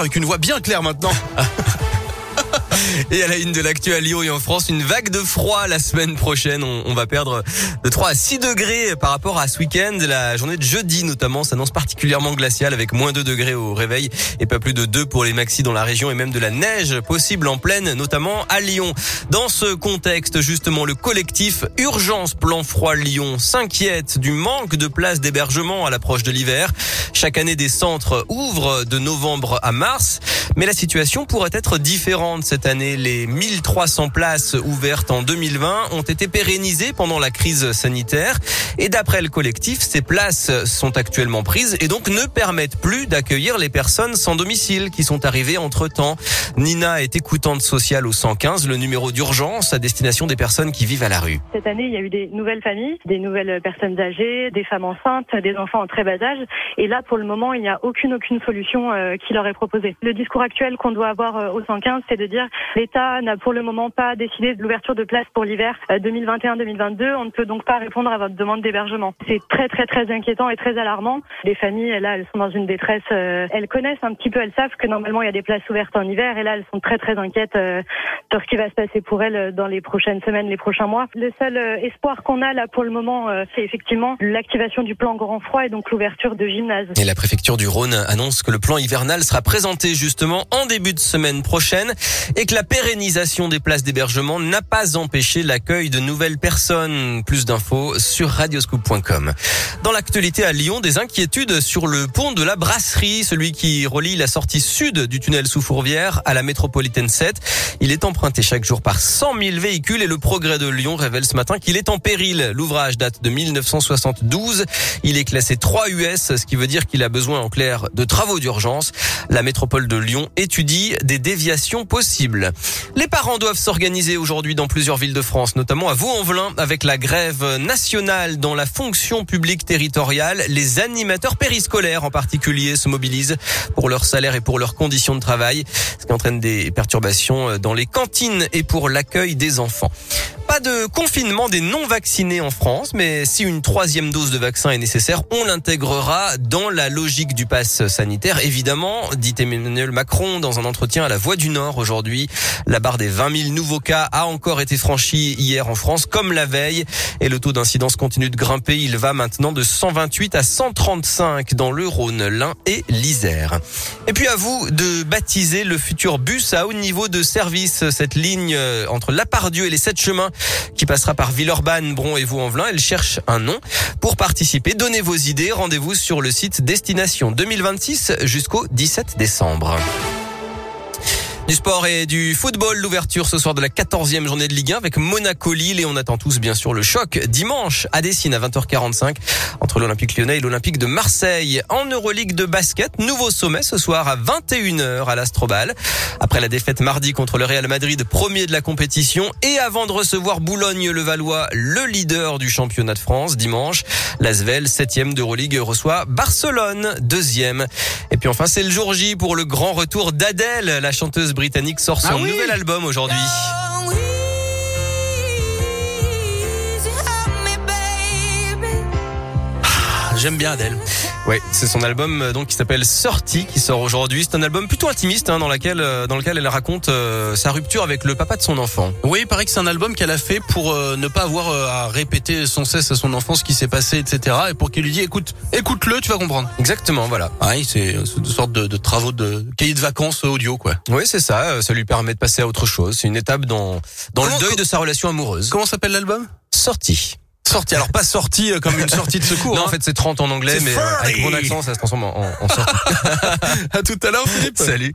avec une voix bien claire maintenant. Et à la une de l'actu à Lyon et en France, une vague de froid la semaine prochaine. On, va perdre de 3 à 6 degrés par rapport à ce week-end. La journée de jeudi notamment s'annonce particulièrement glaciale avec moins 2 degrés au réveil et pas plus de 2 pour les maxis dans la région et même de la neige possible en pleine, notamment à Lyon. Dans ce contexte, justement, le collectif Urgence Plan Froid Lyon s'inquiète du manque de places d'hébergement à l'approche de l'hiver. Chaque année, des centres ouvrent de novembre à mars, mais la situation pourrait être différente cette année. Les 1300 places ouvertes en 2020 ont été pérennisées pendant la crise sanitaire. Et d'après le collectif, ces places sont actuellement prises et donc ne permettent plus d'accueillir les personnes sans domicile qui sont arrivées entre temps. Nina est écoutante sociale au 115, le numéro d'urgence à destination des personnes qui vivent à la rue. Cette année, il y a eu des nouvelles familles, des nouvelles personnes âgées, des femmes enceintes, des enfants en très bas âge. Et là, pour le moment, il n'y a aucune, aucune solution euh, qui leur est proposée. Le discours actuel qu'on doit avoir euh, au 115, c'est de dire l'État n'a pour le moment pas décidé de l'ouverture de places pour l'hiver 2021-2022. Euh, On ne peut donc pas répondre à votre demande d'hébergement. C'est très, très, très inquiétant et très alarmant. Les familles, là, elles sont dans une détresse. elles connaissent un petit peu, elles savent que normalement, il y a des places ouvertes en hiver. Et là, elles sont très, très inquiètes sur ce qui va se passer pour elles dans les prochaines semaines, les prochains mois. Le seul espoir qu'on a là pour le moment, c'est effectivement l'activation du plan grand froid et donc l'ouverture de gymnases. Et la préfecture du Rhône annonce que le plan hivernal sera présenté justement en début de semaine prochaine et que la pérennisation des places d'hébergement n'a pas empêché l'accueil de nouvelles personnes. Plus d'infos sur radioscoop.com. Dans l'actualité à Lyon, des inquiétudes sur le pont de la Brasserie, celui qui relie la sortie sud du tunnel sous Fourvière à la métropolitaine 7. Il est emprunté chaque jour par 100 000 véhicules et le progrès de Lyon révèle ce matin qu'il est en péril. L'ouvrage date de 1972. Il est classé 3 US, ce qui veut dire qu'il a besoin en clair de travaux d'urgence. La métropole de Lyon étudie des déviations possibles. Les parents doivent s'organiser aujourd'hui dans plusieurs villes de France, notamment à Vaux-en-Velin avec la grève nationale dans la fonction publique territoriale. Les animateurs périscolaires en particulier se mobilisent pour leur salaire et pour leurs conditions de travail, ce qui entraîne des perturbations dans les cantines et pour l'accueil des enfants. Pas de confinement des non-vaccinés en France, mais si une troisième dose de vaccin est nécessaire, on l'intégrera dans la logique du pass sanitaire. Évidemment, dit Emmanuel Macron dans un entretien à la Voix du Nord aujourd'hui. La barre des 20 000 nouveaux cas a encore été franchie hier en France, comme la veille, et le taux d'incidence continue de grimper. Il va maintenant de 128 à 135 dans le Rhône, l'Ain et l'Isère. Et puis à vous de baptiser le futur bus à haut niveau de service, cette ligne entre Lapardieu et les Sept Chemins qui passera par Villeurbanne, Bron et Vaux-en-Velin. Elle cherche un nom. Pour participer, donnez vos idées. Rendez-vous sur le site Destination 2026 jusqu'au 17 décembre. Du sport et du football, l'ouverture ce soir de la 14e journée de Ligue 1 avec Monaco-Lille et on attend tous bien sûr le choc dimanche à Dessine à 20h45 entre l'Olympique lyonnais et l'Olympique de Marseille. En Euroleague de basket, nouveau sommet ce soir à 21h à l'Astrobal. Après la défaite mardi contre le Real Madrid, premier de la compétition et avant de recevoir Boulogne-le-Valois, le leader du championnat de France dimanche, l'Asvel 7e d'Euroleague reçoit Barcelone, deuxième. Et puis enfin, c'est le jour J pour le grand retour d'Adèle, la chanteuse britannique sort son Ah oui nouvel album aujourd'hui. J'aime bien Adèle. Ouais, c'est son album euh, donc qui s'appelle Sortie qui sort aujourd'hui. C'est un album plutôt intimiste hein, dans lequel euh, dans lequel elle raconte euh, sa rupture avec le papa de son enfant. Oui, il paraît que c'est un album qu'elle a fait pour euh, ne pas avoir euh, à répéter sans cesse à son enfant ce qui s'est passé, etc. Et pour qu'il lui dise, écoute, écoute-le, tu vas comprendre. Exactement, voilà. Ah oui, c'est une sorte de, de travaux de cahier de vacances audio, quoi. Oui, c'est ça. Ça lui permet de passer à autre chose. C'est une étape dans dans Comment- le deuil de sa relation amoureuse. Comment s'appelle l'album? Sortie. Sortie. Alors pas sortie euh, comme une sortie de secours. Non, hein. en fait, c'est 30 en anglais, C'est mais euh, avec 30. mon accent, ça se transforme en, en sortie. à tout à l'heure, Philippe. Salut.